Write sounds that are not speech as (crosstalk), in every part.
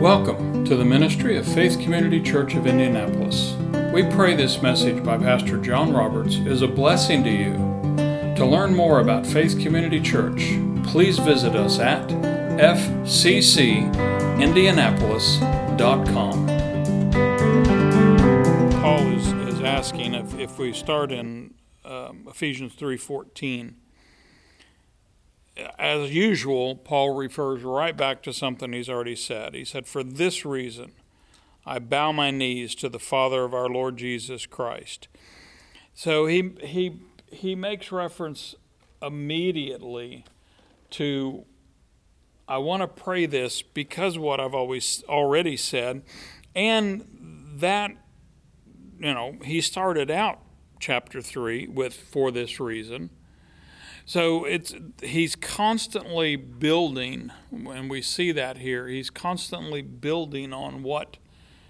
Welcome to the ministry of Faith Community Church of Indianapolis. We pray this message by Pastor John Roberts is a blessing to you. To learn more about Faith Community Church, please visit us at fccindianapolis.com. Paul is, is asking if, if we start in um, Ephesians 3.14, as usual, Paul refers right back to something he's already said. He said, For this reason, I bow my knees to the Father of our Lord Jesus Christ. So he, he, he makes reference immediately to, I want to pray this because what I've always already said. And that, you know, he started out chapter 3 with, For this reason. So it's he's constantly building, and we see that here. He's constantly building on what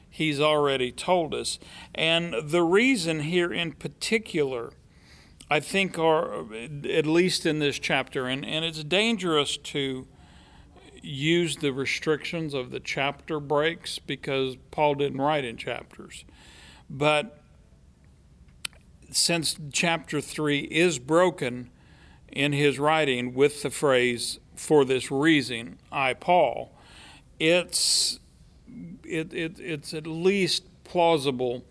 he's already told us. And the reason here in particular, I think, are at least in this chapter, and, and it's dangerous to use the restrictions of the chapter breaks because Paul didn't write in chapters. But since chapter 3 is broken, in his writing with the phrase, for this reason, I, Paul, it's, it, it, it's at least plausible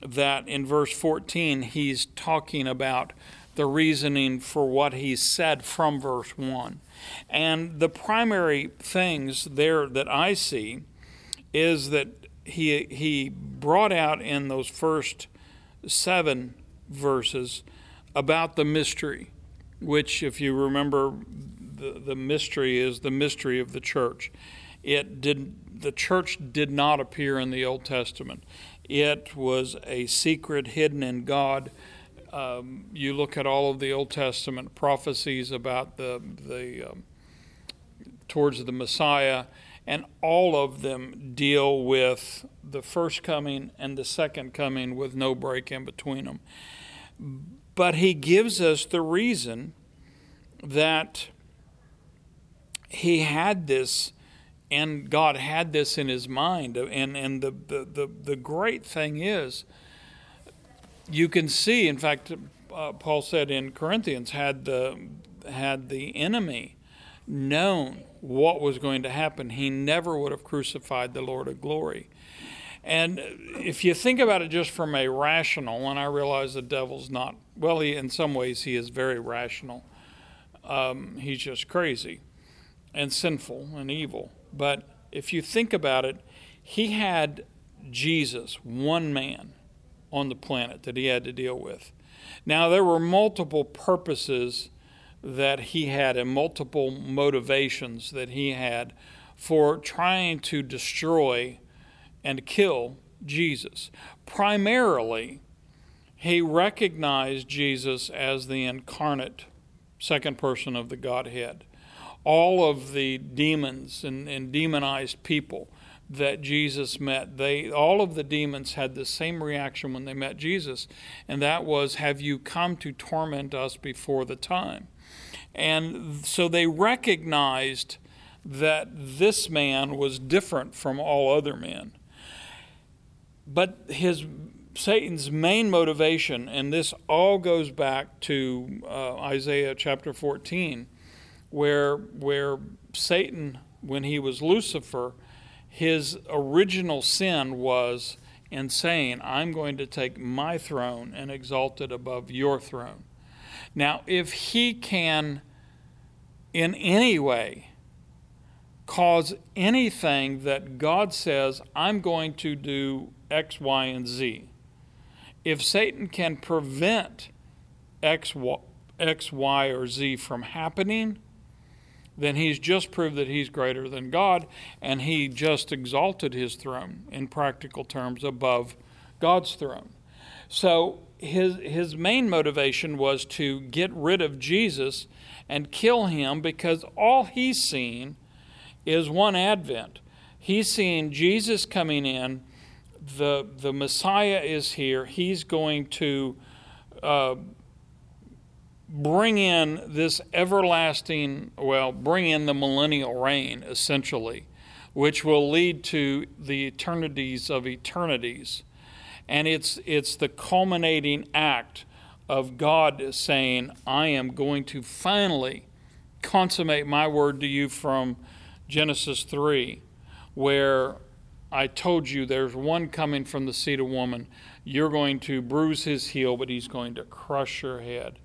that in verse 14 he's talking about the reasoning for what he said from verse 1. And the primary things there that I see is that he, he brought out in those first seven verses about the mystery which, if you remember, the, the mystery is the mystery of the church. It did the church did not appear in the Old Testament. It was a secret hidden in God. Um, you look at all of the Old Testament prophecies about the the um, towards the Messiah, and all of them deal with the first coming and the second coming with no break in between them. But he gives us the reason that he had this and God had this in his mind. And, and the, the, the, the great thing is, you can see, in fact, uh, Paul said in Corinthians, had the, had the enemy known what was going to happen, he never would have crucified the Lord of glory. And if you think about it just from a rational, and I realize the devil's not, well, he, in some ways he is very rational. Um, he's just crazy and sinful and evil. But if you think about it, he had Jesus, one man on the planet that he had to deal with. Now, there were multiple purposes that he had and multiple motivations that he had for trying to destroy and kill Jesus. Primarily, he recognized Jesus as the incarnate second person of the Godhead. All of the demons and, and demonized people that Jesus met, they all of the demons had the same reaction when they met Jesus, and that was, Have you come to torment us before the time? And so they recognized that this man was different from all other men. But his Satan's main motivation, and this all goes back to uh, Isaiah chapter 14, where, where Satan, when he was Lucifer, his original sin was in saying, I'm going to take my throne and exalt it above your throne. Now, if he can in any way cause anything that God says, I'm going to do X, Y, and Z, if Satan can prevent X, X, Y, or Z from happening, then he's just proved that he's greater than God, and he just exalted his throne in practical terms above God's throne. So his, his main motivation was to get rid of Jesus and kill him because all he's seen is one advent. He's seen Jesus coming in the the Messiah is here. He's going to uh, bring in this everlasting, well, bring in the millennial reign, essentially, which will lead to the eternities of eternities. And it's, it's the culminating act of God saying, I am going to finally consummate my word to you from Genesis 3, where I told you there's one coming from the seed of woman. You're going to bruise his heel, but he's going to crush your head.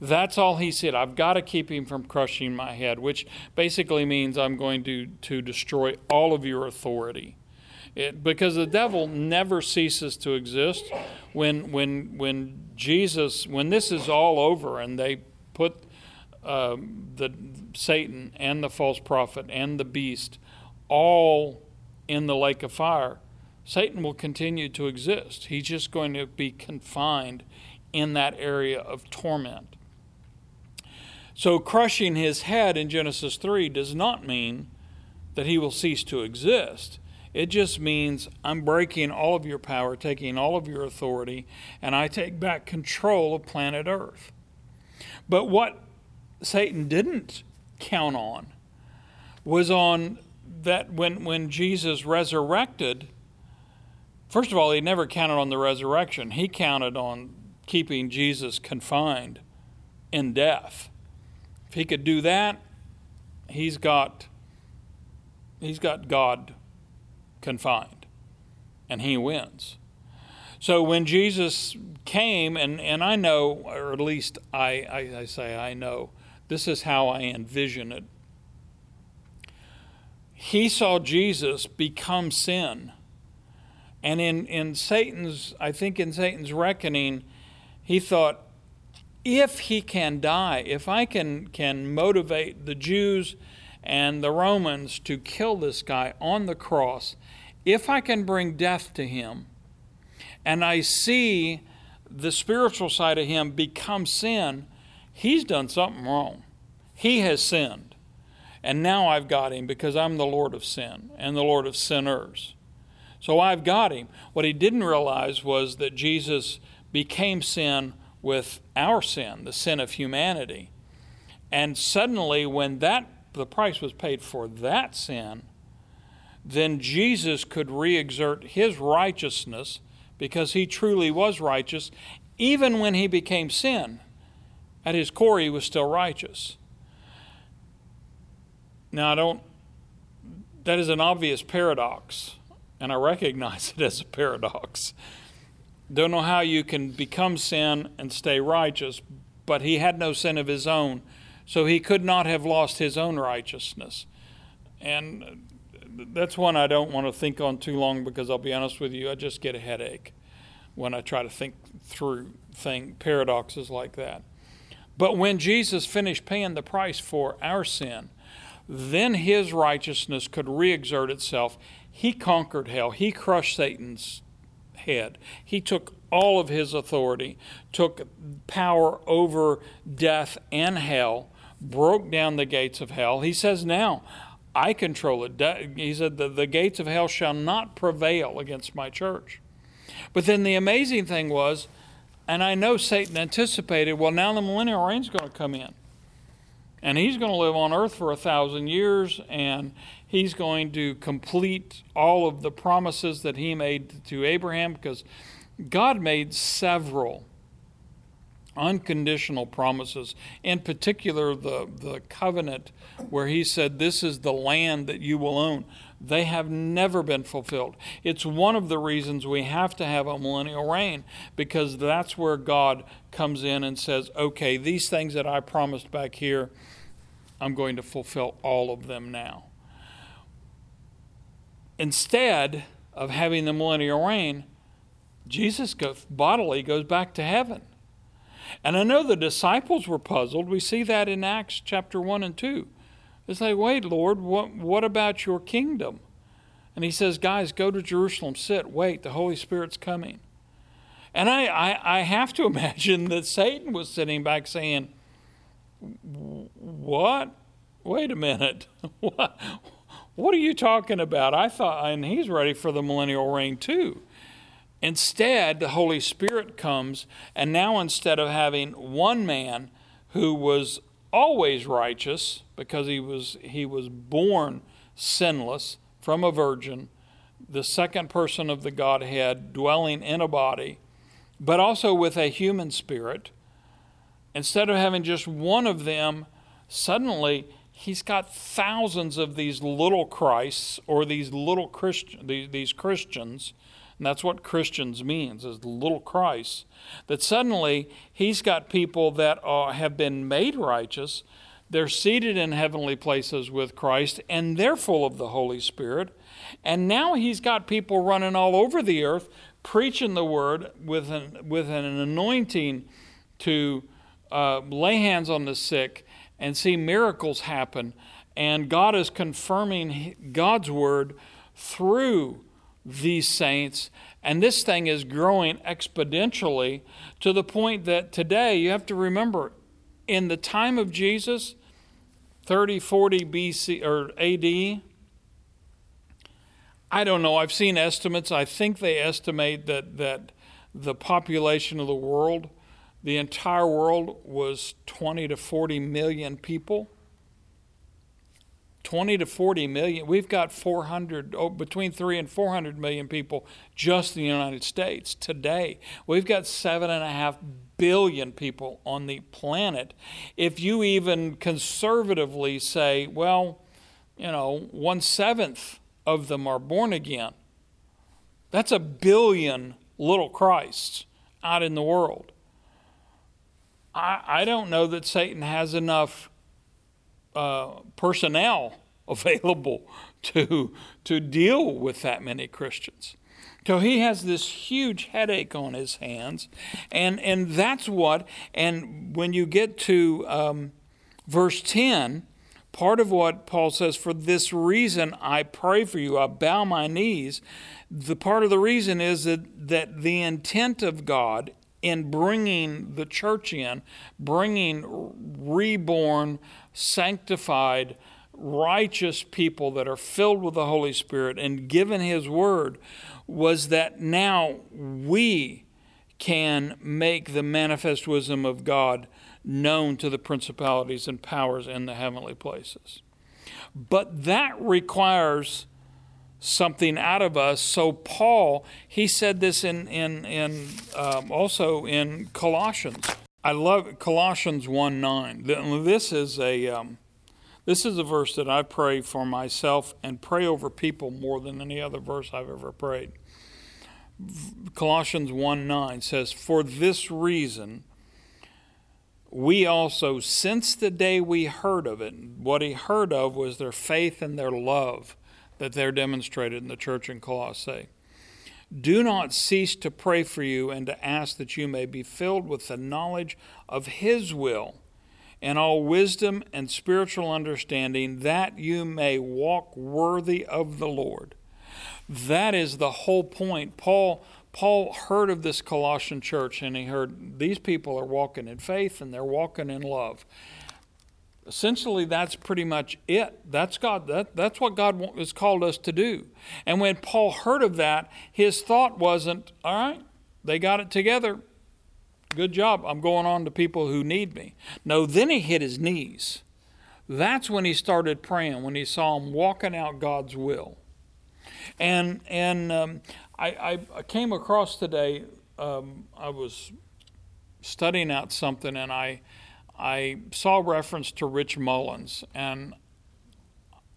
That's all he said. I've got to keep him from crushing my head, which basically means I'm going to, to destroy all of your authority. It, because the devil never ceases to exist. When, when, when Jesus, when this is all over and they put uh, the Satan and the false prophet and the beast all in the lake of fire, Satan will continue to exist. He's just going to be confined in that area of torment. So, crushing his head in Genesis 3 does not mean that he will cease to exist. It just means I'm breaking all of your power, taking all of your authority, and I take back control of planet Earth. But what Satan didn't count on was on that when, when Jesus resurrected, first of all, he never counted on the resurrection. He counted on keeping Jesus confined in death. If he could do that, he's got he's got God confined and he wins. So when Jesus came, and, and I know, or at least I, I, I say I know, this is how I envision it. He saw Jesus become sin. And in, in Satan's, I think in Satan's reckoning, he thought, if he can die, if I can, can motivate the Jews and the Romans to kill this guy on the cross, if I can bring death to him, and I see the spiritual side of him become sin, he's done something wrong. He has sinned. And now I've got him because I'm the Lord of sin and the Lord of sinners. So I've got him. What he didn't realize was that Jesus became sin with our sin, the sin of humanity. And suddenly, when that the price was paid for that sin, then Jesus could re exert his righteousness because he truly was righteous, even when he became sin. At his core, he was still righteous. Now, I don't, that is an obvious paradox, and I recognize (laughs) it as a paradox. Don't know how you can become sin and stay righteous, but he had no sin of his own, so he could not have lost his own righteousness. And that's one I don't want to think on too long because I'll be honest with you, I just get a headache when I try to think through thing paradoxes like that. But when Jesus finished paying the price for our sin, then his righteousness could re-exert itself. He conquered hell. He crushed Satan's head. He took all of his authority, took power over death and hell, broke down the gates of hell. He says, Now I control it. He said, The, the gates of hell shall not prevail against my church. But then the amazing thing was, and I know Satan anticipated, well, now the millennial reign is going to come in. And he's going to live on earth for a thousand years, and he's going to complete all of the promises that he made to Abraham because God made several unconditional promises, in particular the, the covenant where he said, This is the land that you will own. They have never been fulfilled. It's one of the reasons we have to have a millennial reign because that's where God comes in and says, Okay, these things that I promised back here, I'm going to fulfill all of them now instead of having the millennial reign, Jesus bodily goes back to heaven. And I know the disciples were puzzled. We see that in Acts chapter 1 and 2. They say, wait, Lord, what, what about your kingdom? And he says, guys, go to Jerusalem, sit, wait, the Holy Spirit's coming. And I, I, I have to (laughs) imagine that Satan was sitting back saying, What? Wait a minute. (laughs) what? What are you talking about? I thought, and he's ready for the millennial reign too. Instead, the Holy Spirit comes, and now instead of having one man who was always righteous because he was, he was born sinless from a virgin, the second person of the Godhead dwelling in a body, but also with a human spirit. Instead of having just one of them, suddenly he's got thousands of these little Christs or these little Christian, these Christians, and that's what Christians means is little Christ. That suddenly he's got people that are, have been made righteous. They're seated in heavenly places with Christ, and they're full of the Holy Spirit. And now he's got people running all over the earth preaching the word with an, with an anointing to uh, lay hands on the sick and see miracles happen. And God is confirming God's word through these saints. And this thing is growing exponentially to the point that today you have to remember in the time of Jesus, 30, 40 BC or AD, I don't know. I've seen estimates. I think they estimate that, that the population of the world, the entire world, was 20 to 40 million people. 20 to 40 million. We've got 400, oh, between 3 and 400 million people just in the United States today. We've got 7.5 billion people on the planet. If you even conservatively say, well, you know, one seventh of them are born again. That's a billion little Christs out in the world. I, I don't know that Satan has enough uh, personnel (laughs) available to, to deal with that many Christians. So he has this huge headache on his hands, and, and that's what, and when you get to um, verse 10, part of what Paul says, for this reason I pray for you, I bow my knees. The part of the reason is that, that the intent of God in bringing the church in, bringing reborn, sanctified, righteous people that are filled with the Holy Spirit and given His Word, was that now we can make the manifest wisdom of God known to the principalities and powers in the heavenly places. But that requires something out of us. So Paul, he said this in in in um, also in Colossians. I love Colossians one nine. This is a um, this is a verse that I pray for myself and pray over people more than any other verse I've ever prayed. Colossians 1 9 says, For this reason, we also, since the day we heard of it, what he heard of was their faith and their love that they're demonstrated in the church in Colossae. Do not cease to pray for you and to ask that you may be filled with the knowledge of his will and all wisdom and spiritual understanding, that you may walk worthy of the Lord. That is the whole point. Paul Paul heard of this Colossian church and he heard these people are walking in faith and they're walking in love. Essentially, that's pretty much it. That's God. That, that's what God has called us to do. And when Paul heard of that, his thought wasn't, all right, they got it together. Good job. I'm going on to people who need me. No, then he hit his knees. That's when he started praying, when he saw him walking out God's will. And, and um, I, I, came across today, um, I was studying out something and I, I saw reference to Rich Mullins. And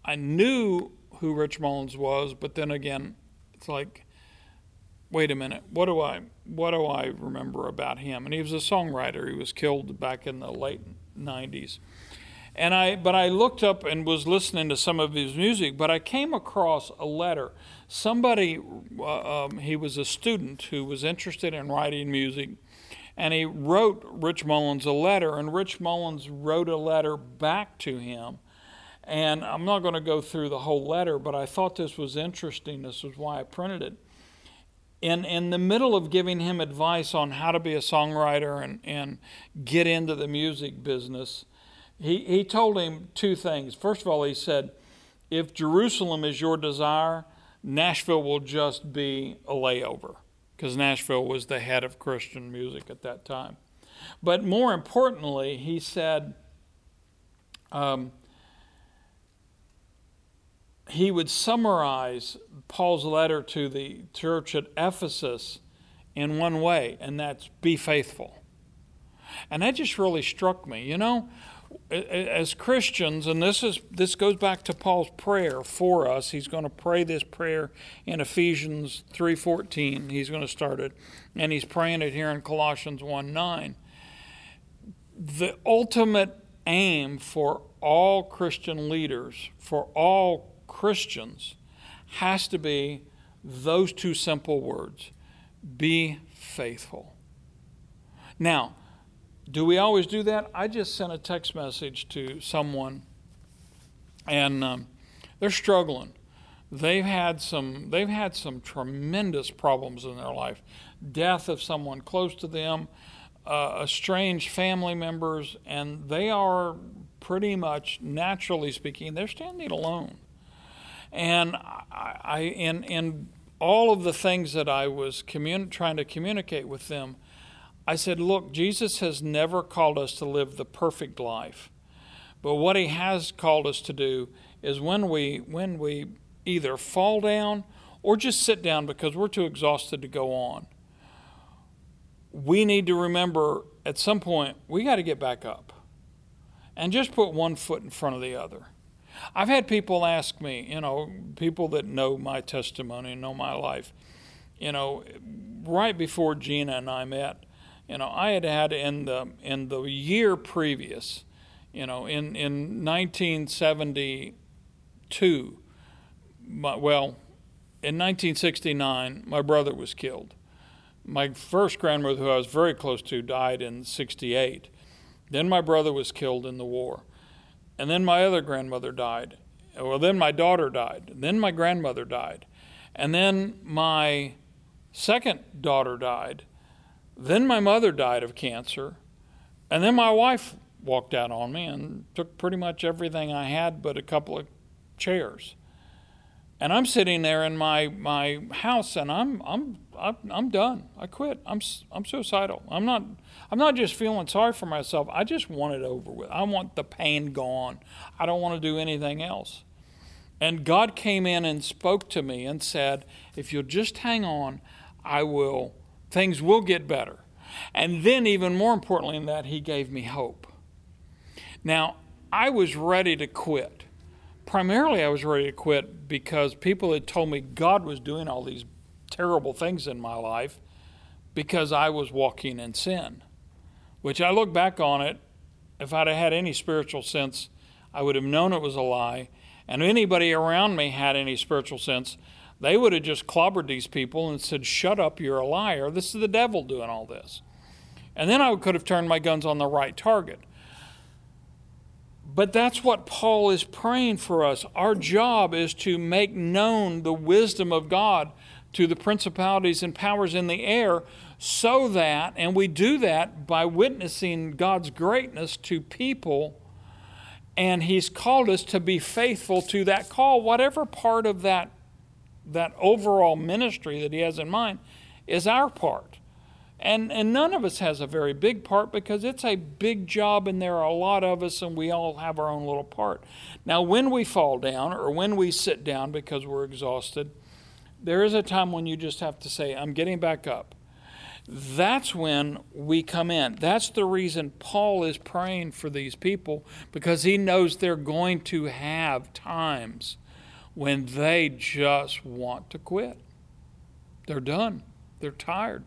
I knew who Rich Mullins was, but then again, it's like, wait a minute, what do I what do I remember about him? And he was a songwriter. He was killed back in the late 90s. And I, but I looked up and was listening to some of his music, but I came across a letter. Somebody, uh, um, he was a student who was interested in writing music, and he wrote Rich Mullins a letter, and Rich Mullins wrote a letter back to him. And I'm not going to go through the whole letter, but I thought this was interesting. This is why I printed it. In, in the middle of giving him advice on how to be a songwriter and, and get into the music business, he, he told him two things. First of all, he said, if Jerusalem is your desire, Nashville will just be a layover, because Nashville was the head of Christian music at that time. But more importantly, he said, um, he would summarize Paul's letter to the church at Ephesus in one way, and that's be faithful. And that just really struck me. You know, as Christians, and this is this goes back to Paul's prayer for us. He's going to pray this prayer in Ephesians 3:14. He's going to start it, and he's praying it here in Colossians 1:9. The ultimate aim for all Christian leaders, for all Christians, has to be those two simple words: be faithful. Now, do we always do that? I just sent a text message to someone, and um, they're struggling. They've had some. They've had some tremendous problems in their life. Death of someone close to them, uh, estranged family members, and they are pretty much, naturally speaking, they're standing alone. And I, I in in all of the things that I was communi- trying to communicate with them I said, Look, Jesus has never called us to live the perfect life. But what he has called us to do is when we when we either fall down or just sit down because we're too exhausted to go on. We need to remember at some point we got to get back up and just put one foot in front of the other. I've had people ask me, you know, people that know my testimony and know my life, you know, right before Gina and I met, you know, I had had in the in the year previous, you know, in in 1972, my, well, in 1969, my brother was killed. My first grandmother, who I was very close to, died in 68. Then my brother was killed in the war. And then my other grandmother died. Well, then my daughter died. Then my grandmother died. And then my second daughter died. Then my mother died of cancer. And then my wife walked out on me and took pretty much everything I had but a couple of chairs. And I'm sitting there in my, my house and I'm, I'm, I'm, I'm done. I quit. I'm, I'm suicidal. I'm not, I'm not just feeling sorry for myself. I just want it over with. I want the pain gone. I don't want to do anything else. And God came in and spoke to me and said, If you'll just hang on, I will Things will get better. And then, even more importantly than that, he gave me hope. Now, I was ready to quit. Primarily, I was ready to quit because people had told me God was doing all these terrible things in my life because I was walking in sin. Which I look back on it, if I'd have had any spiritual sense, I would have known it was a lie. And if anybody around me had any spiritual sense, they would have just clobbered these people and said, Shut up, you're a liar. This is the devil doing all this. And then I could have turned my guns on the right target. But that's what Paul is praying for us. Our job is to make known the wisdom of God to the principalities and powers in the air so that, and we do that by witnessing God's greatness to people. And He's called us to be faithful to that call, whatever part of that that overall ministry that he has in mind is our part. And, and none of us has a very big part because it's a big job and there are a lot of us and we all have our own little part. Now, when we fall down or when we sit down because we're exhausted, there is a time when you just have to say, I'm getting back up. That's when we come in. That's the reason Paul is praying for these people because he knows they're going to have times when they just want to quit. They're done. They're tired.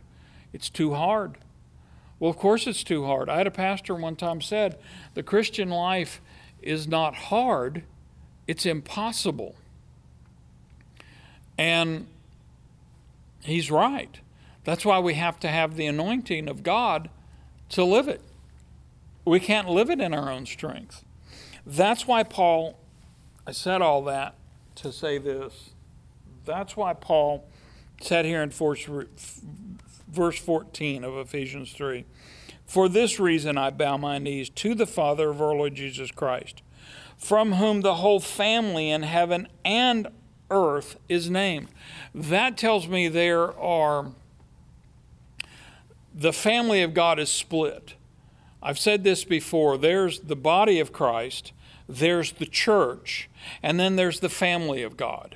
It's too hard. Well, of course, it's too hard. I had a pastor one time said the Christian life is not hard, it's impossible. And he's right. That's why we have to have the anointing of God to live it. We can't live it in our own strength. That's why Paul, I said all that to say this. That's why Paul said here in verse 14 of Ephesians 3 For this reason I bow my knees to the Father of our Lord Jesus Christ, from whom the whole family in heaven and earth is named. That tells me there are, the family of God is split. I've said this before there's the body of Christ there's the church, and then there's the family of God.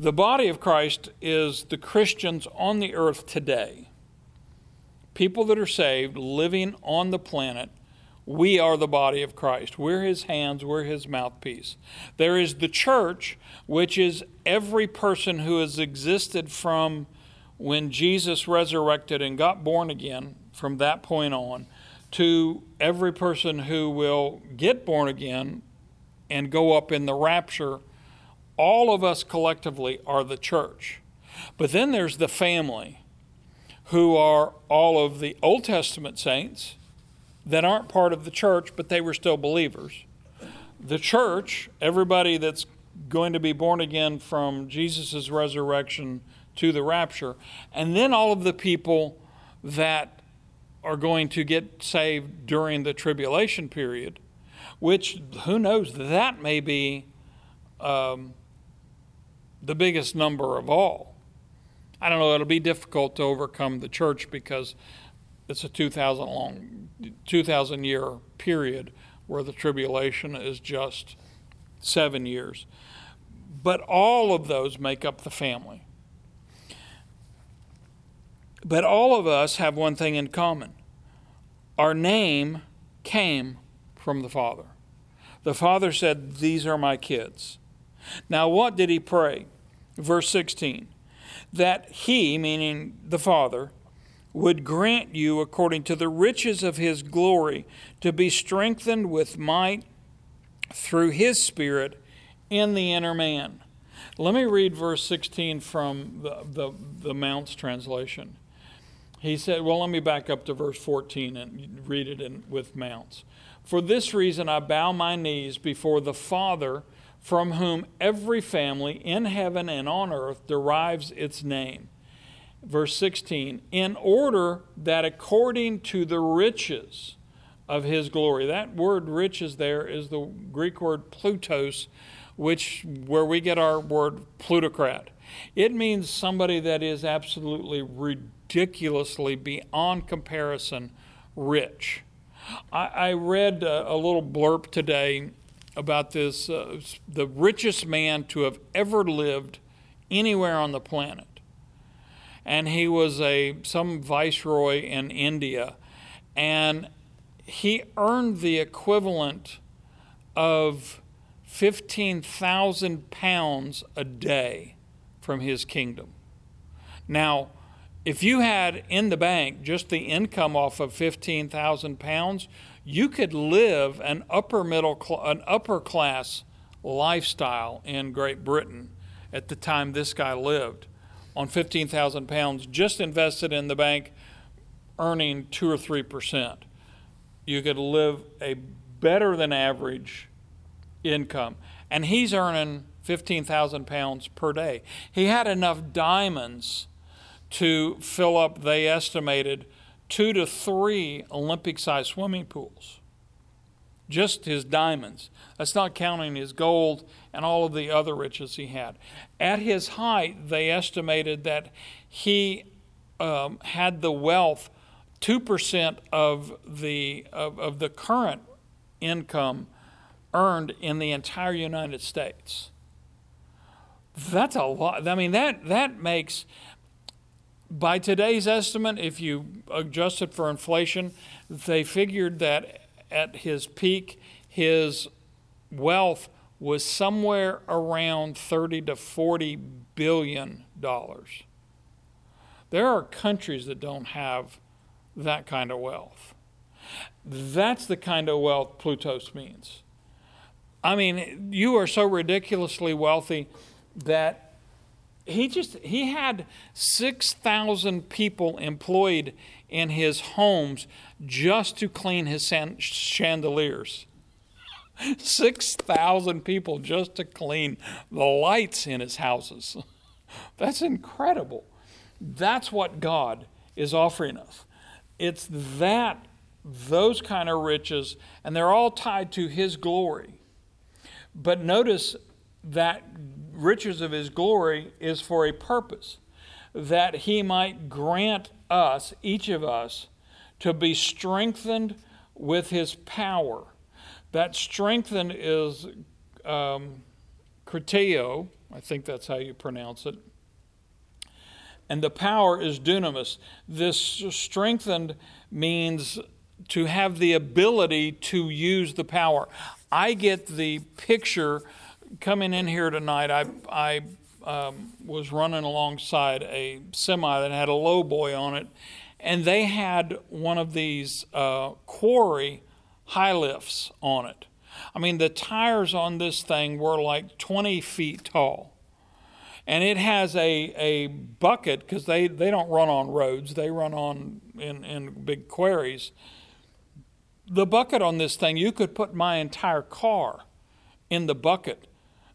The body of Christ is the Christians on the earth today. People that are saved, living on the planet, we are the body of Christ. We're his hands, we're his mouthpiece. There is the church, which is every person who has existed from when Jesus resurrected and got born again from that point on to every person who will get born again and go up in the rapture. All of us collectively are the church. But then there's the family, who are all of the Old Testament saints that aren't part of the church, but they were still believers. The church, everybody that's going to be born again from Jesus' resurrection to the rapture, and then all of the people that are going to get saved during the tribulation period, which who knows, that may be um, the biggest number of all. I don't know, it'll be difficult to overcome the church because it's a 2,000 long, 2,000 year period where the tribulation is just seven years. But all of those make up the family. But all of us have one thing in common our name came from the Father. The Father said, These are my kids. Now, what did he pray? Verse 16 that he, meaning the Father, would grant you, according to the riches of his glory, to be strengthened with might through his Spirit in the inner man. Let me read verse 16 from the, the, the Mounce translation. He said, well, let me back up to verse 14 and read it in, with Mounce. For this reason I bow my knees before the Father, from whom every family in heaven and on earth derives its name verse 16, in order that according to the riches of his glory, that word riches there is the Greek word plutos, which where we get our word plutocrat. It means somebody that is absolutely ridiculously beyond comparison rich. I, I read a, a, little blurb today about this uh, the richest man to have ever lived anywhere on the planet and he was a some viceroy in India, and he earned the equivalent of fifteen thousand pounds a day from his kingdom. Now, if you had in the bank just the income off of fifteen thousand pounds, you could live an upper middle cl- an upper class lifestyle in Great Britain at the time this guy lived on 15,000 pounds just invested in the bank, earning 2 or 3%. You could live a better than average income. And he's earning 15,000 pounds per day. He had enough diamonds to fill up, they estimated, two to three Olympic sized swimming pools. Just his diamonds. That's not counting his gold and all of the other riches he had. At his height, they estimated that he um, had the wealth, 2% of the, of, of the current income earned in the entire United States. That's a lot. I mean, that, that makes, by today's estimate, if you adjust it for inflation, they figured that at his peak, his wealth was somewhere around 30 to 40 billion dollars. There are countries that don't have that kind of wealth. That's the kind of wealth Plutos means. I mean, you are so ridiculously wealthy that he just he had 6,000 people employed in his homes just to clean his chandeliers. (laughs) 6,000 people just to clean the lights in his houses. (laughs) That's incredible. That's what God is offering us. It's that, those kind of riches, and they're all tied to his glory. But notice that riches of his glory is for a purpose that he might grant us, each of us, to be strengthened with his power That strengthened is um, I think that's how you pronounce it. And the power is dunamis. This strengthened means to have the ability to use the power. I get the picture coming in here tonight. I, I um, was running alongside a semi that had a low boy on it, and they had one of these uh, quarry high lifts on it. I mean, the tires on this thing were like 20 feet tall. And it has a, a bucket because they, they don't run on roads, they run on in, in big quarries. The bucket on this thing, you could put my entire car in the bucket.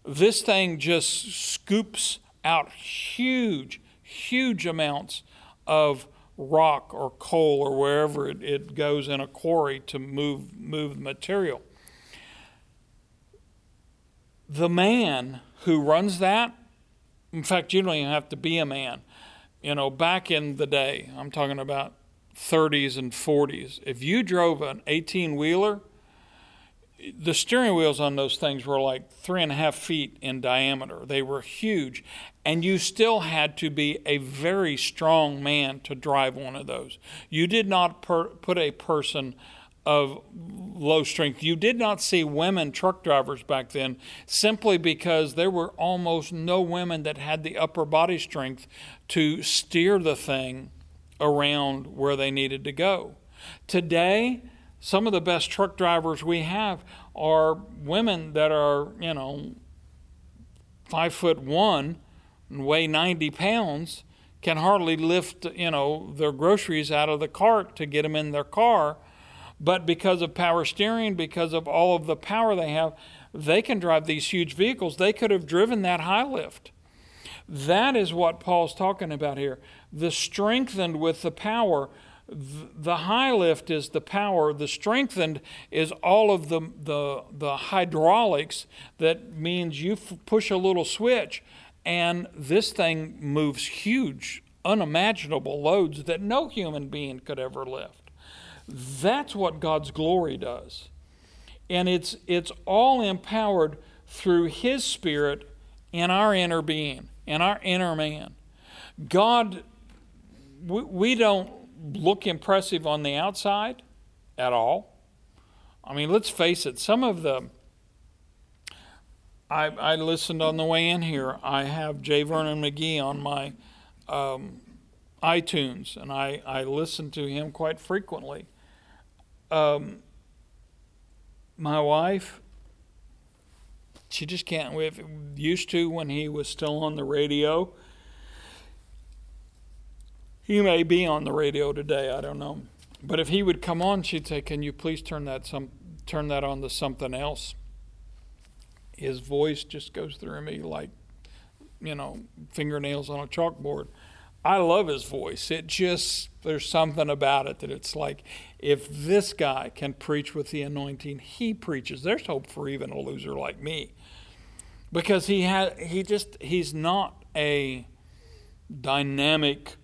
This thing just scoops out huge, huge amounts of rock or coal or wherever it, it goes in a quarry to move move the material. The man who runs that, in fact, you don't even have to be a man. You know, back in the day, I'm talking about 30s and 40s. If you drove an 18 wheeler, the steering wheels on those things were like three and a half feet in diameter. They were huge. And you still had to be a very strong man to drive one of those. You did not per- put a person of low strength. You did not see women truck drivers back then simply because there were almost no women that had the upper body strength to steer the thing around where they needed to go. Today, some of the best truck drivers we have are women that are, you know, five foot one and weigh 90 pounds, can hardly lift, you know, their groceries out of the cart to get them in their car. But because of power steering, because of all of the power they have, they can drive these huge vehicles. They could have driven that high lift. That is what Paul's talking about here. The strengthened with the power the high lift is the power the strengthened is all of the, the, the hydraulics that means you f- push a little switch and this thing moves huge unimaginable loads that no human being could ever lift. That's what god's glory does. And it's it's all empowered through his spirit in our inner being in our inner man. God we, we don't look impressive on the outside at all. I mean, let's face it, some of the. I, I listened on the way in here. I have J. Vernon McGee on my um, iTunes, and I, I listen to him quite frequently. Um, my wife, she just can't. We used to when he was still on the radio he may be on the radio today, I don't know. But if he would come on, she'd say, "Can you please turn that some turn that on to something else?" His voice just goes through me like, you know, fingernails on a chalkboard. I love his voice. It just there's something about it that it's like if this guy can preach with the anointing he preaches, there's hope for even a loser like me. Because he had he just he's not a dynamic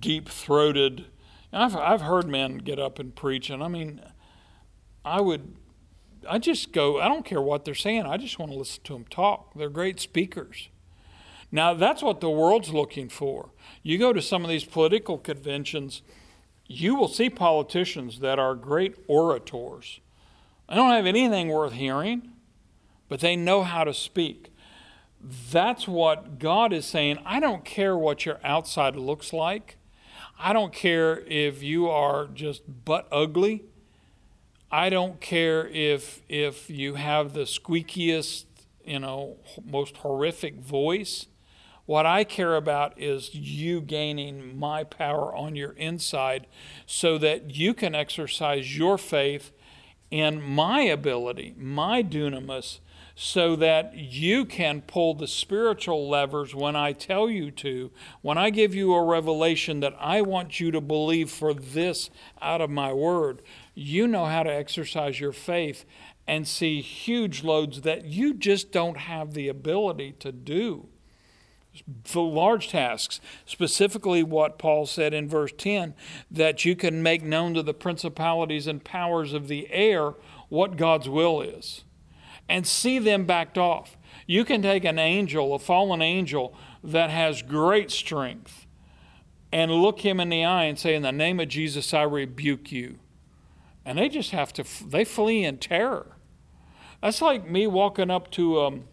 deep throated. I've, I've heard men get up and preach, and I mean, I would, I just go, I don't care what they're saying, I just want to listen to them talk. They're great speakers. Now, that's what the world's looking for. You go to some of these political conventions, you will see politicians that are great orators. They don't have anything worth hearing, but they know how to speak. That's what God is saying. I don't care what your outside looks like. I don't care if you are just butt ugly. I don't care if if you have the squeakiest, you know, most horrific voice. What I care about is you gaining my power on your inside so that you can exercise your faith in my ability, my dunamis, so that you can pull the spiritual levers when I tell you to. When I give you a revelation that I want you to believe for this out of my word, you know how to exercise your faith and see huge loads that you just don't have the ability to do. The large tasks, specifically what Paul said in verse 10, that you can make known to the principalities and powers of the air what God's will is and see them backed off. You can take an angel, a fallen angel that has great strength, and look him in the eye and say, In the name of Jesus, I rebuke you. And they just have to, they flee in terror. That's like me walking up to um,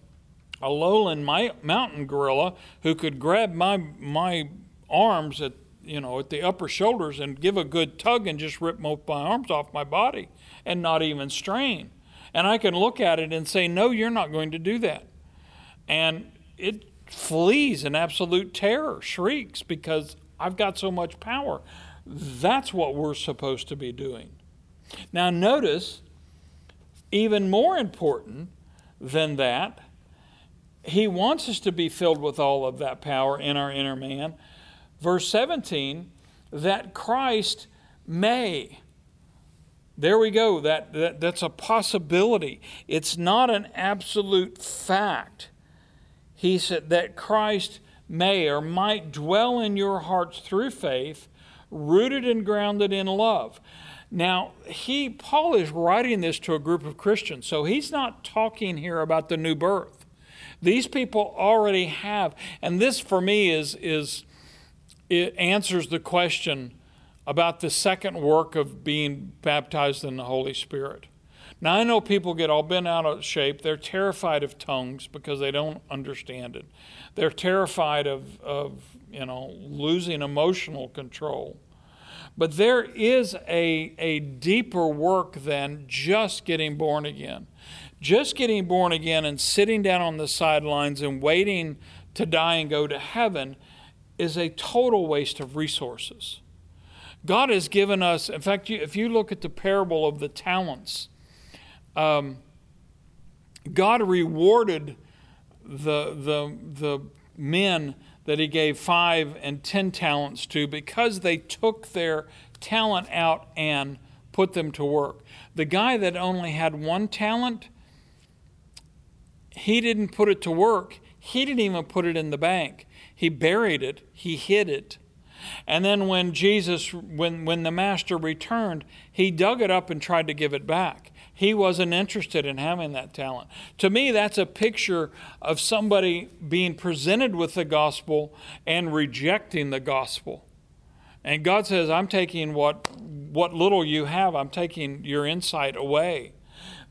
a lowland mountain gorilla who could grab my, my arms at, you know, at the upper shoulders and give a good tug and just rip both my arms off my body and not even strain. And I can look at it and say, No, you're not going to do that. And it flees in absolute terror, shrieks, because I've got so much power. That's what we're supposed to be doing. Now, notice, even more important than that, he wants us to be filled with all of that power in our inner man. Verse 17, that Christ may there we go. That, that, that's a possibility. It's not an absolute fact. He said that Christ may or might dwell in your hearts through faith, rooted and grounded in love. Now, he Paul is writing this to a group of Christians, so he's not talking here about the new birth. These people already have, and this for me is is it answers the question about the second work of being baptized in the Holy Spirit. Now, I know people get all bent out of shape. They're terrified of tongues because they don't understand it. They're terrified of, of you know, losing emotional control. But there is a, a deeper work than just getting born again. Just getting born again and sitting down on the sidelines and waiting to die and go to heaven is a total waste of resources. God has given us, in fact, if you look at the parable of the talents, um, God rewarded the, the, the men that he gave five and ten talents to because they took their talent out and put them to work. The guy that only had one talent, he didn't put it to work. He didn't even put it in the bank. He buried it, he hid it. And then when Jesus, when, when the master returned, he dug it up and tried to give it back. He wasn't interested in having that talent. To me, that's a picture of somebody being presented with the gospel and rejecting the gospel. And God says, I'm taking what, what little you have, I'm taking your insight away.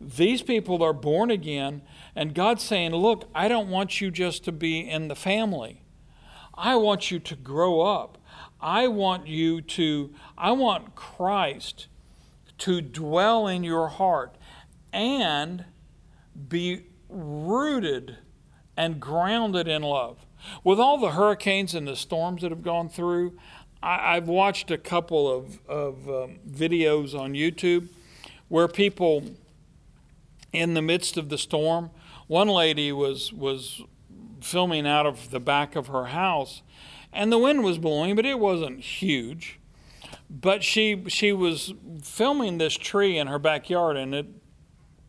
These people are born again, and God's saying, Look, I don't want you just to be in the family. I want you to grow up. I want you to, I want Christ to dwell in your heart and be rooted and grounded in love. With all the hurricanes and the storms that have gone through, I, have watched a couple of, of um, videos on YouTube where people, in the midst of the storm, one lady was, was filming out of the back of her house and the wind was blowing, but it wasn't huge. But she she was filming this tree in her backyard, and it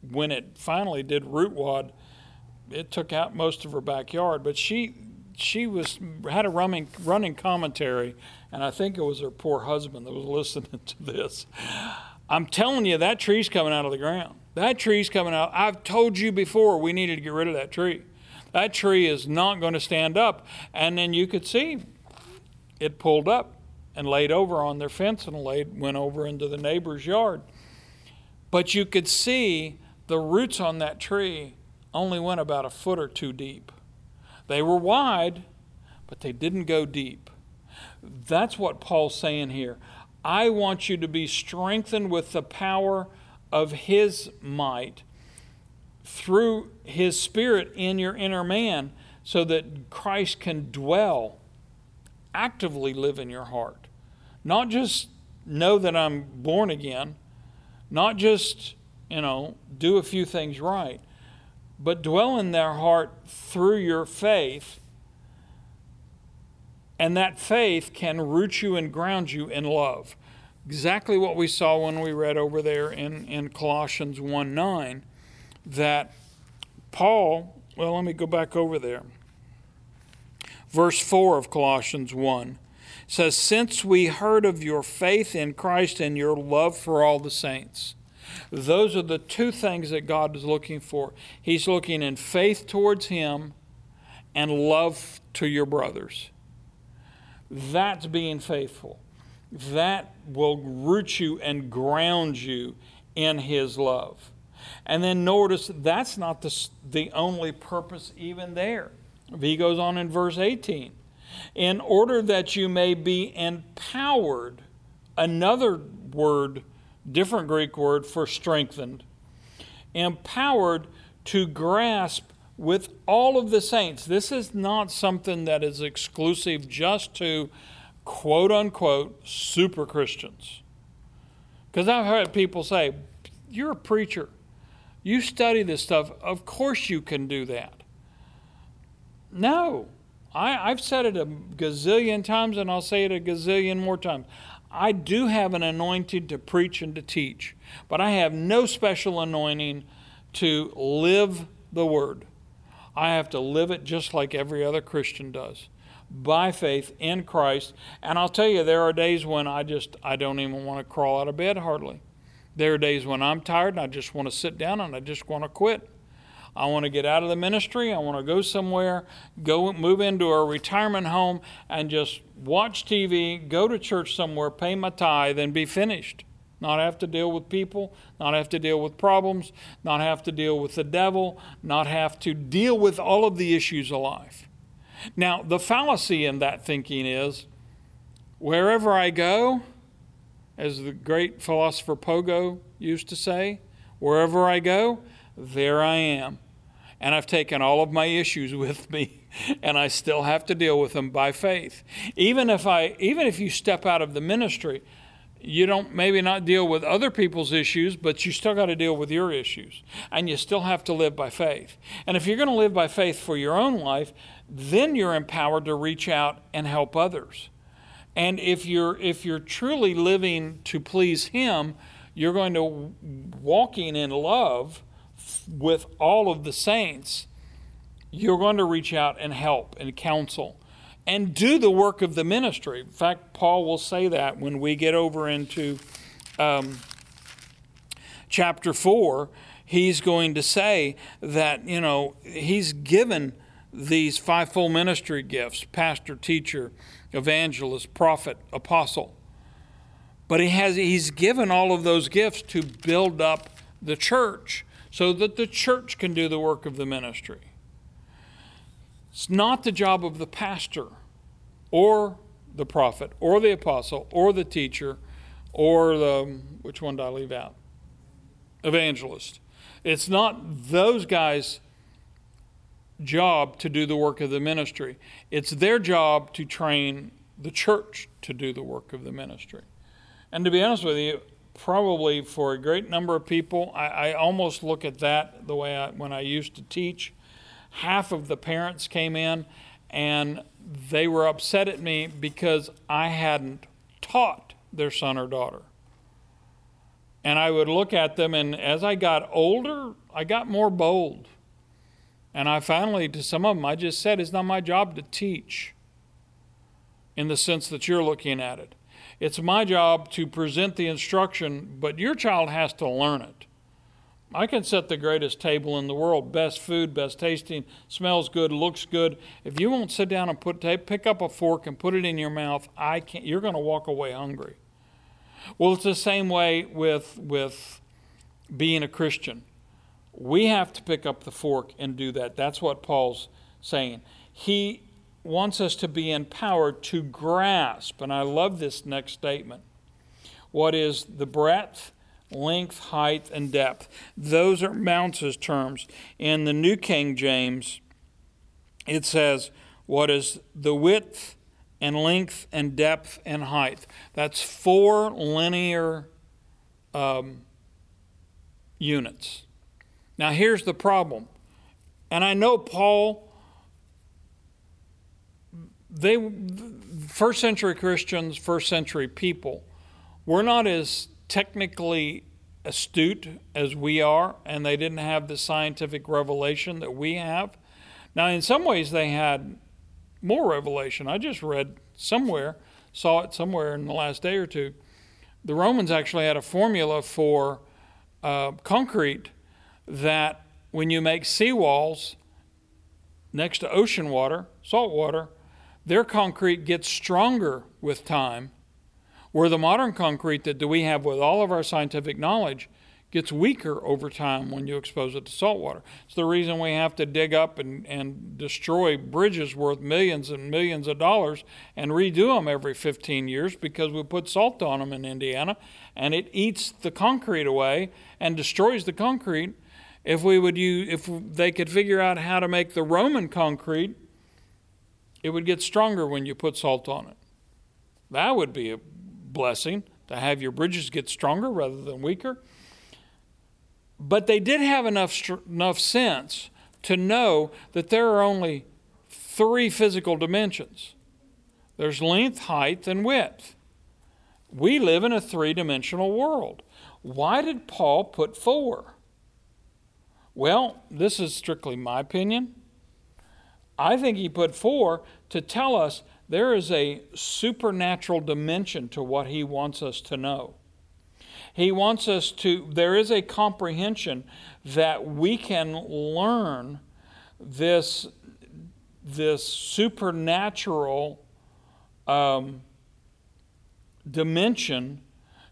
when it finally did root wad, it took out most of her backyard. But she she was had a running running commentary, and I think it was her poor husband that was (laughs) listening to this. I'm telling you, that tree's coming out of the ground. That tree's coming out. I've told you before we needed to get rid of that tree. That tree is not going to stand up. And then you could see it pulled up and laid over on their fence and laid, went over into the neighbor's yard. But you could see the roots on that tree only went about a foot or two deep. They were wide, but they didn't go deep. That's what Paul's saying here. I want you to be strengthened with the power of His might through His Spirit in your inner man so that Christ can dwell, actively live in your heart. Not just know that I'm born again, not just, you know, do a few things right, but dwell in their heart through your faith. And that faith can root you and ground you in love. Exactly what we saw when we read over there in, in Colossians 1 9 that Paul, well, let me go back over there. Verse 4 of Colossians 1 says, Since we heard of your faith in Christ and your love for all the saints. Those are the two things that God is looking for. He's looking in faith towards Him and love to your brothers. That's being faithful. That will root you and ground you in His love. And then notice that's not the, the only purpose even there. He goes on in verse 18 in order that you may be empowered. Another word, different Greek word for strengthened. Empowered to grasp with all of the saints. This is not something that is exclusive just to quote unquote super Christians. Because I've heard people say, You're a preacher. You study this stuff. Of course you can do that. No. I, have said it a gazillion times and I'll say it a gazillion more times. I do have an anointing to preach and to teach, but I have no special anointing to live the word. I have to live it just like every other Christian does by faith in Christ. And I'll tell you, there are days when I just, I don't even want to crawl out of bed hardly. There are days when I'm tired and I just want to sit down and I just want to quit. I want to get out of the ministry. I want to go somewhere, go move into a retirement home and just watch TV, go to church somewhere, pay my tithe, and be finished. Not have to deal with people, not have to deal with problems, not have to deal with the devil, not have to deal with all of the issues of life. Now, the fallacy in that thinking is wherever I go, as the great philosopher Pogo used to say, wherever I go, there I am. And I've taken all of my issues (laughs) with me and I still have to deal with them by faith. Even if I even if you step out of the ministry, you don't maybe not deal with other people's issues, but you still got to deal with your issues. And you still have to live by faith. And if you're going to live by faith for your own life, then you're empowered to reach out and help others. And if you're if you're truly living to please him, you're going to walking in love with all of the saints, you're going to reach out and help and counsel and do the work of the ministry. In fact, Paul will say that when we get over into um, chapter 4. He's going to say that, you know, he's given these fivefold ministry gifts pastor, teacher, evangelist, prophet, apostle. But he has, he's given all of those gifts to build up the church so that the church can do the work of the ministry. It's not the job of the pastor or the prophet or the apostle or the teacher or the, which one did I leave out? Evangelist. It's not those guys' job to do the work of the ministry, it's their job to train the church to do the work of the ministry. And to be honest with you, probably for a great number of people, I, I almost look at that the way I, when I used to teach. Half of the parents came in and they were upset at me because I hadn't taught their son or daughter. And I would look at them, and as I got older, I got more bold. And I finally, to some of them, I just said, it's not my job to teach in the sense that you're looking at it. It's my job to present the instruction, but your child has to learn it. I can set the greatest table in the world, best food, best tasting, smells good, looks good. If you won't sit down and put pick up a fork and put it in your mouth, I can't. You're going to walk away hungry. Well, it's the same way with with being a Christian. We have to pick up the fork and do that. That's what Paul's saying. He wants us to be empowered to grasp, and I love this next statement, what is the breadth, length, height, and depth. Those are Mounce's terms. In the New King James, it says, what is the width and length and depth and height. That's four linear um, units. Now, here's the problem. And I know Paul they first century Christians, first century people, were not as technically astute as we are, and they didn't have the scientific revelation that we have. Now, in some ways, they had more revelation. I just read somewhere, saw it somewhere in the last day or two. The Romans actually had a formula for uh, concrete that when you make seawalls next to ocean water, salt water, their concrete gets stronger with time, where the modern concrete that we have with all of our scientific knowledge gets weaker over time when you expose it to salt water. It's the reason we have to dig up and, and destroy bridges worth millions and millions of dollars and redo them every 15 years because we put salt on them in Indiana and it eats the concrete away and destroys the concrete. If we would use, if they could figure out how to make the Roman concrete, it would get stronger when you put salt on it. That would be a blessing to have your bridges get stronger rather than weaker. But they did have enough, enough sense to know that there are only three physical dimensions there's length, height, and width. We live in a three dimensional world. Why did Paul put four? Well, this is strictly my opinion. I think he put four to tell us there is a supernatural dimension to what he wants us to know. He wants us to, there is a comprehension that we can learn this, this supernatural um, dimension.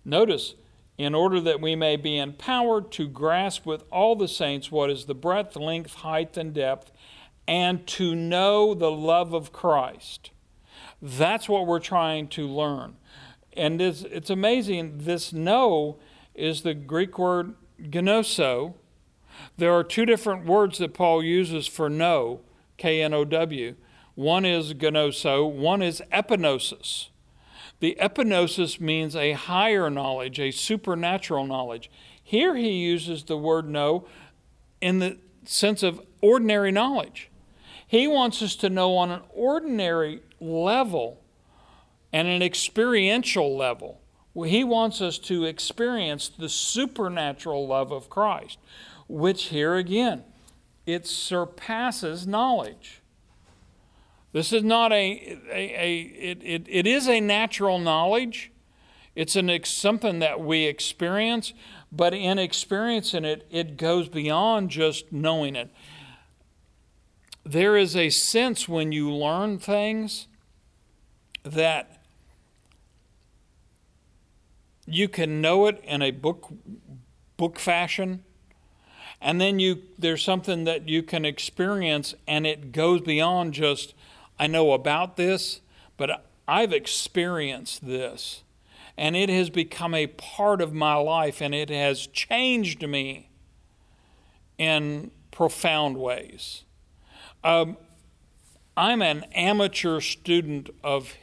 Notice, in order that we may be empowered to grasp with all the saints what is the breadth, length, height, and depth, and to know the love of Christ. That's what we're trying to learn and it's, it's amazing. This know is the Greek word gnoso. There are two different words that Paul uses for know, K N O W. One is gnoso, one is epignosis. The epignosis means a higher knowledge, a supernatural knowledge. Here he uses the word know in the sense of ordinary knowledge. He wants us to know on an ordinary level and an experiential level. He wants us to experience the supernatural love of Christ, which here again, it surpasses knowledge. This is not a, a, a it, it, it is a natural knowledge. It's an, something that we experience, but in experiencing it, it goes beyond just knowing it. There is a sense when you learn things that you can know it in a book book fashion and then you there's something that you can experience and it goes beyond just I know about this but I've experienced this and it has become a part of my life and it has changed me in profound ways. Um, I'm an amateur student of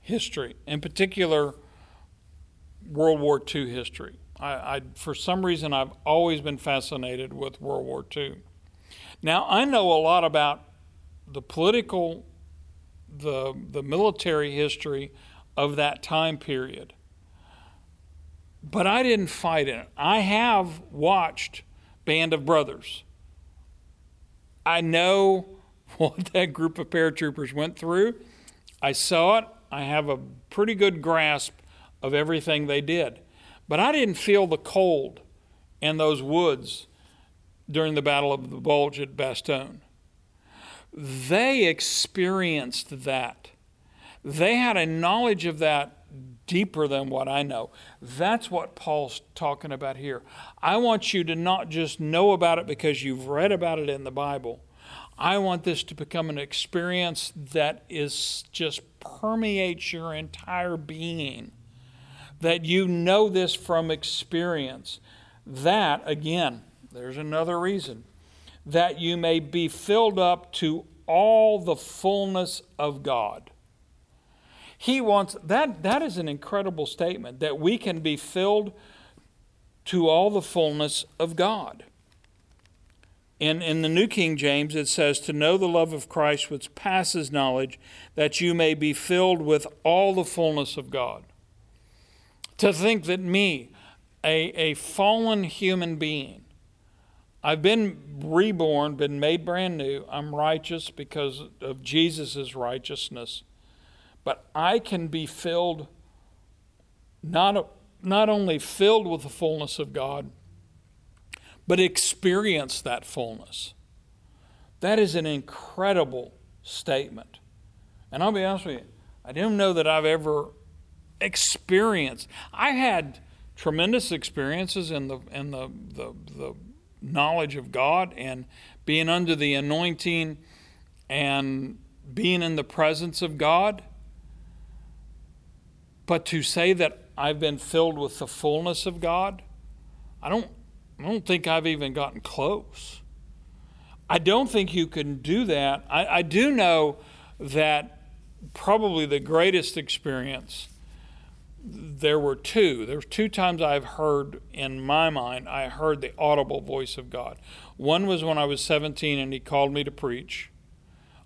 history, in particular World War II history. I, I, for some reason, I've always been fascinated with World War II. Now, I know a lot about the political, the, the military history of that time period, but I didn't fight in it. I have watched Band of Brothers. I know (laughs) what that group of paratroopers went through. I saw it. I have a pretty good grasp of everything they did. But I didn't feel the cold in those woods during the Battle of the Bulge at Bastogne. They experienced that. They had a knowledge of that deeper than what I know. That's what Paul's talking about here. I want you to not just know about it because you've read about it in the Bible. I want this to become an experience that is just permeates your entire being that you know this from experience. That, again, there's another reason, that you may be filled up to all the fullness of God. He wants that that is an incredible statement that we can be filled to all the fullness of God. In, in the New King James, it says, To know the love of Christ which passes knowledge, that you may be filled with all the fullness of God. To think that me, a, a fallen human being, I've been reborn, been made brand new. I'm righteous because of Jesus' righteousness. But I can be filled, not, not only filled with the fullness of God, but experience that fullness. That is an incredible statement. And I'll be honest with you, I don't know that I've ever experienced. I had tremendous experiences in the in the, the, the knowledge of God and being under the anointing and being in the presence of God. But to say that I've been filled with the fullness of God, I don't I don't think I've even gotten close. I don't think you can do that. I, I do know that probably the greatest experience there were two. There were two times I've heard in my mind, I heard the audible voice of God. One was when I was 17 and he called me to preach.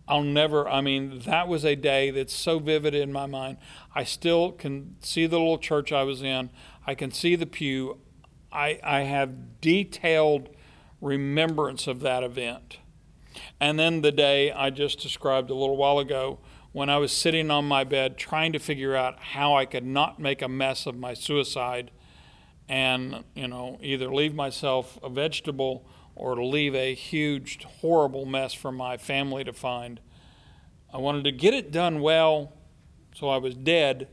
I'll never, I mean, that was a day that's so vivid in my mind. I still can see the little church I was in, I can see the pew. I, I have detailed remembrance of that event. And then the day I just described a little while ago when I was sitting on my bed trying to figure out how I could not make a mess of my suicide and, you know, either leave myself a vegetable or leave a huge, horrible mess for my family to find. I wanted to get it done well so I was dead,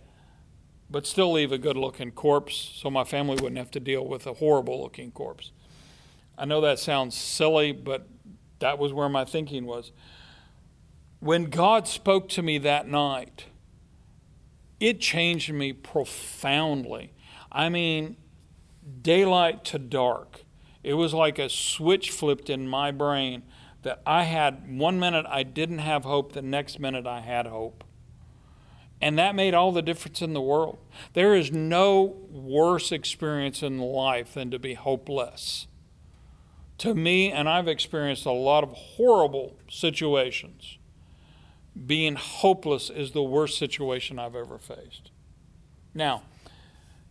but still leave a good looking corpse so my family wouldn't have to deal with a horrible looking corpse. I know that sounds silly, but that was where my thinking was. When God spoke to me that night, it changed me profoundly. I mean, daylight to dark. It was like a switch flipped in my brain that I had one minute I didn't have hope, the next minute I had hope. And that made all the difference in the world. There is no worse experience in life than to be hopeless. To me, and I've experienced a lot of horrible situations, being hopeless is the worst situation I've ever faced. Now,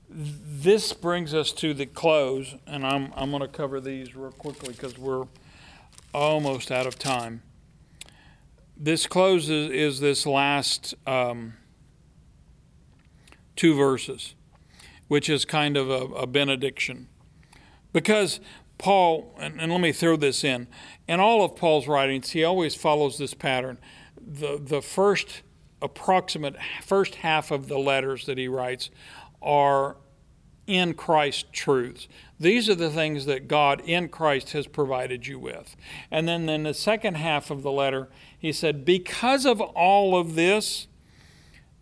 this brings us to the close, and I'm, I'm going to cover these real quickly because we're almost out of time. This closes is this last um, two verses, which is kind of a, a benediction. Because Paul, and, and let me throw this in, in all of Paul's writings, he always follows this pattern the, the first approximate first half of the letters that he writes are in Christ truths. These are the things that God in Christ has provided you with. And then in the second half of the letter, he said, Because of all of this,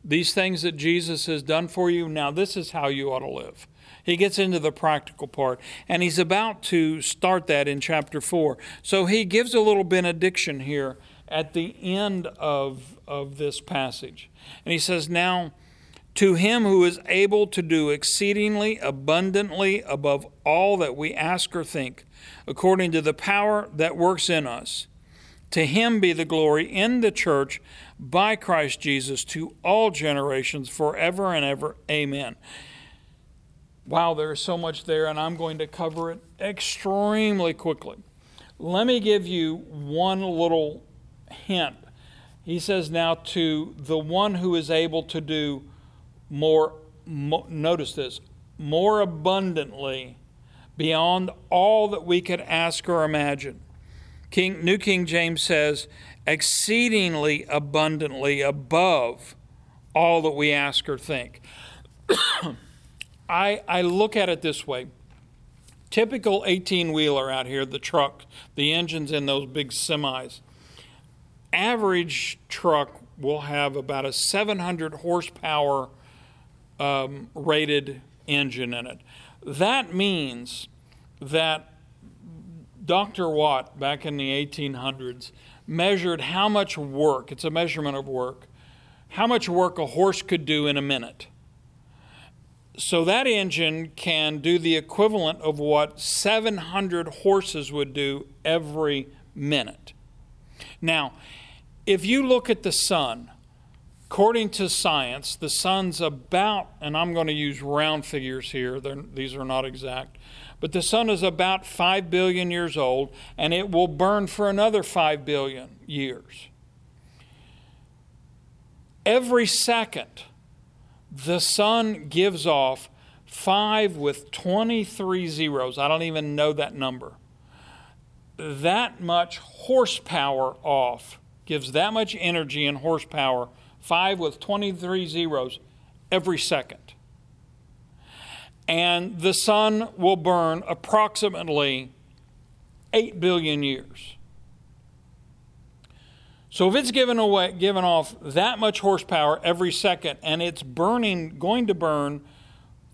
these things that Jesus has done for you, now this is how you ought to live. He gets into the practical part, and he's about to start that in chapter 4. So he gives a little benediction here at the end of, of this passage. And he says, Now, to him who is able to do exceedingly abundantly above all that we ask or think, according to the power that works in us, to him be the glory in the church by Christ Jesus to all generations forever and ever. Amen. Wow, there's so much there, and I'm going to cover it extremely quickly. Let me give you one little hint. He says, Now to the one who is able to do more, notice this, more abundantly beyond all that we could ask or imagine. King, New King James says, exceedingly abundantly above all that we ask or think. (coughs) I, I look at it this way typical 18 wheeler out here, the truck, the engines in those big semis average truck will have about a 700 horsepower um, rated engine in it. That means that Dr. Watt, back in the 1800s, measured how much work, it's a measurement of work, how much work a horse could do in a minute. So that engine can do the equivalent of what 700 horses would do every minute. Now, if you look at the sun, according to science, the sun's about, and I'm going to use round figures here, these are not exact, but the sun is about 5 billion years old, and it will burn for another 5 billion years. Every second, the sun gives off 5 with 23 zeros. I don't even know that number. that much horsepower off, gives that much energy and horsepower, five with 23 zeros, every second. And the sun will burn approximately 8 billion years. So if it's given away, given off that much horsepower every second, and it's burning, going to burn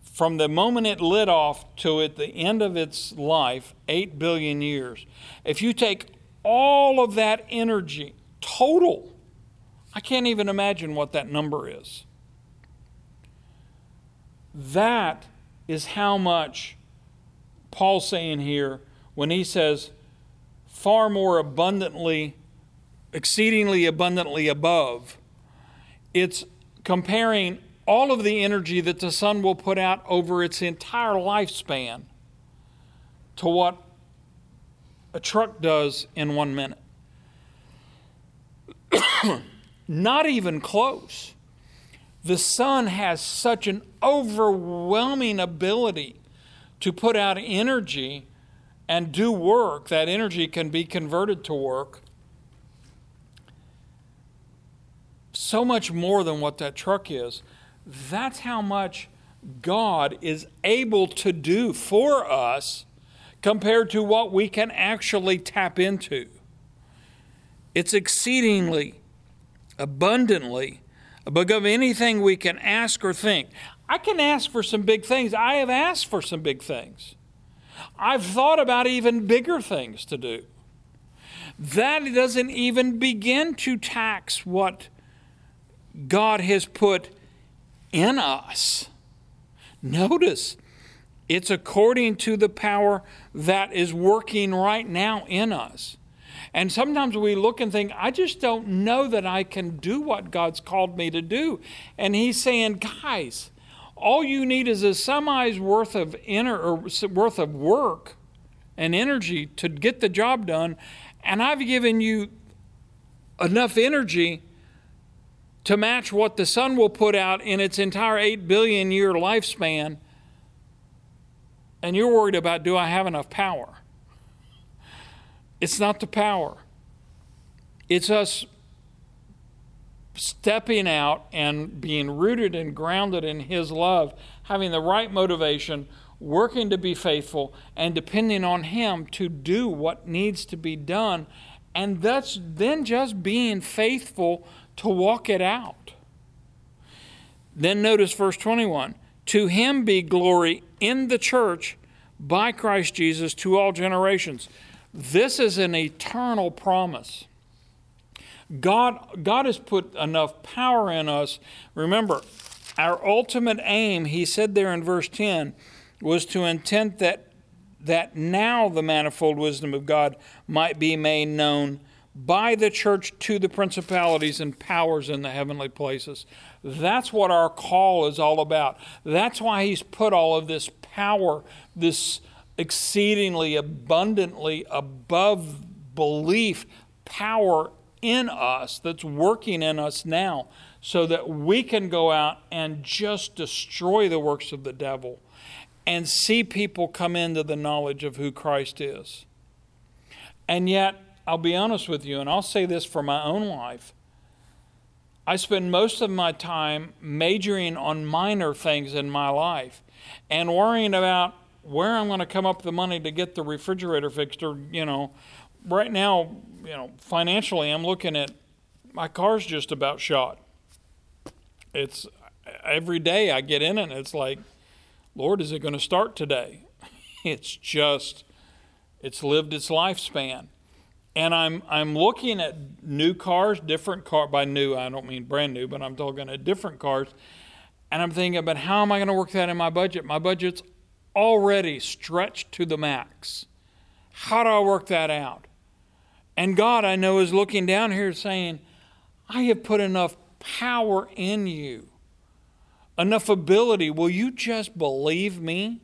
from the moment it lit off to at the end of its life, 8 billion years. If you take all of that energy, total, I can't even imagine what that number is. That is how much Paul's saying here when he says, far more abundantly exceedingly abundantly above. It's comparing all of the energy that the sun will put out over its entire lifespan to what a truck does in one minute. (coughs) Not even close. The sun has such an overwhelming ability to put out energy and do work. That energy can be converted to work so much more than what that truck is. That's how much God is able to do for us compared to what we can actually tap into. It's exceedingly, abundantly above anything we can ask or think. I can ask for some big things. I have asked for some big things. I've thought about even bigger things to do. That doesn't even begin to tax what God has put in us. Notice, it's according to the power that is working right now in us. And sometimes we look and think, I just don't know that I can do what God's called me to do. And He's saying, guys, all you need is a semi's worth of inner or worth of work and energy to get the job done. And I've given you enough energy to match what the sun will put out in its entire 8 billion year lifespan, and you're worried about do I have enough power? It's not the power, it's us stepping out and being rooted and grounded in His love, having the right motivation, working to be faithful, and depending on Him to do what needs to be done. And that's then just being faithful to walk it out. Then notice verse 21 To him be glory in the church by Christ Jesus to all generations. This is an eternal promise. God, God has put enough power in us. Remember, our ultimate aim, he said there in verse 10, was to intent that, that now the manifold wisdom of God might be made known by the church to the principalities and powers in the heavenly places. That's what our call is all about. That's why he's put all of this power, this exceedingly abundantly above belief power in us that's working in us now so that we can go out and just destroy the works of the devil and see people come into the knowledge of who Christ is. And yet, I'll be honest with you, and I'll say this for my own life. I spend most of my time majoring on minor things in my life and worrying about where I'm going to come up with the money to get the refrigerator fixed or, you know, right now, you know, financially I'm looking at my car's just about shot. It's every day I get in it and it's like, Lord, is it going to start today? (laughs) It's just it's lived its lifespan and I'm I'm looking at new cars, different car by new I don't mean brand new, but I'm talking at different cars, and I'm thinking about how am I going to work that in my budget? My budget's already stretched to the max. How do I work that out? And God, I know, is looking down here saying, I have put enough power in you, enough ability. Will you just believe me?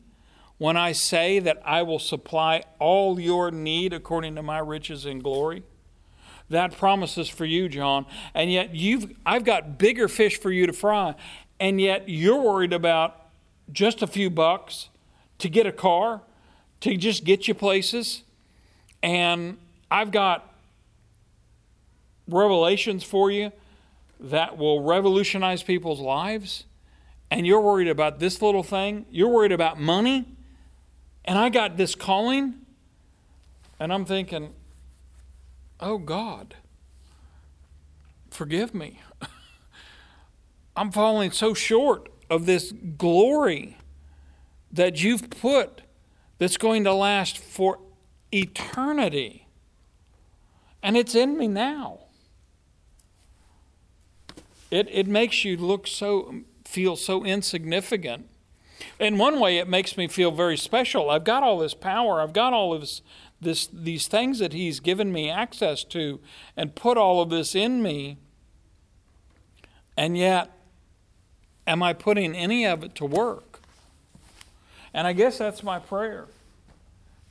when I say that I will supply all your need according to my riches and glory? That promises for you, John. And yet you've I've got bigger fish for you to fry. And yet you're worried about just a few bucks to get a car, to just get you places. And I've got revelations for you that will revolutionize people's lives. And you're worried about this little thing, you're worried about money. And I got this calling, and I'm thinking, oh God, forgive me. (laughs) I'm falling so short of this glory that you've put that's going to last for eternity. And it's in me now. It, it makes you look so, feel so insignificant. In one way, it makes me feel very special. I've got all this power, I've got all of this, this, these things that He's given me access to, and put all of this in me. And yet, am I putting any of it to work? And I guess that's my prayer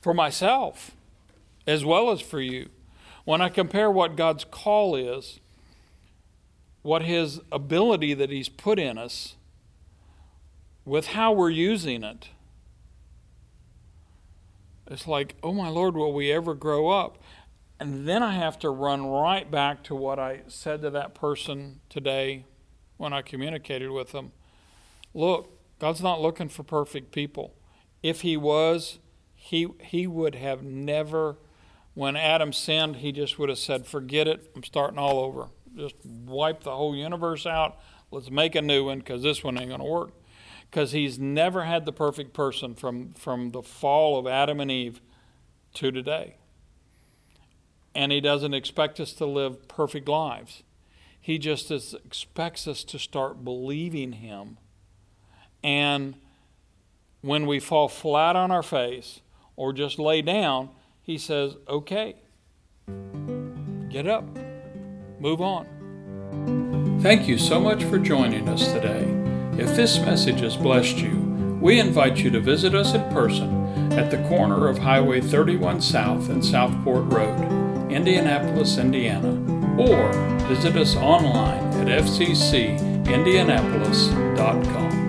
for myself as well as for you. When I compare what God's call is, what His ability that He's put in us, with how we're using it, it's like, oh my Lord, will we ever grow up? And then I have to run right back to what I said to that person today when I communicated with them. Look, God's not looking for perfect people. If He was, he, he would have never, when Adam sinned, he just would have said, Forget it, I'm starting all over. Just wipe the whole universe out. Let's make a new one because this one ain't going to work. Because he's never had the perfect person from, from the fall of Adam and Eve to today. And he doesn't expect us to live perfect lives. He just expects us to start believing him. And when we fall flat on our face, or just lay down, he says, okay, get up, move on. Thank you so much for joining us today. If this message has blessed you, we invite you to visit us in person at the corner of Highway 31 South and Southport Road, Indianapolis, Indiana, or visit us online at fccindianapolis.com.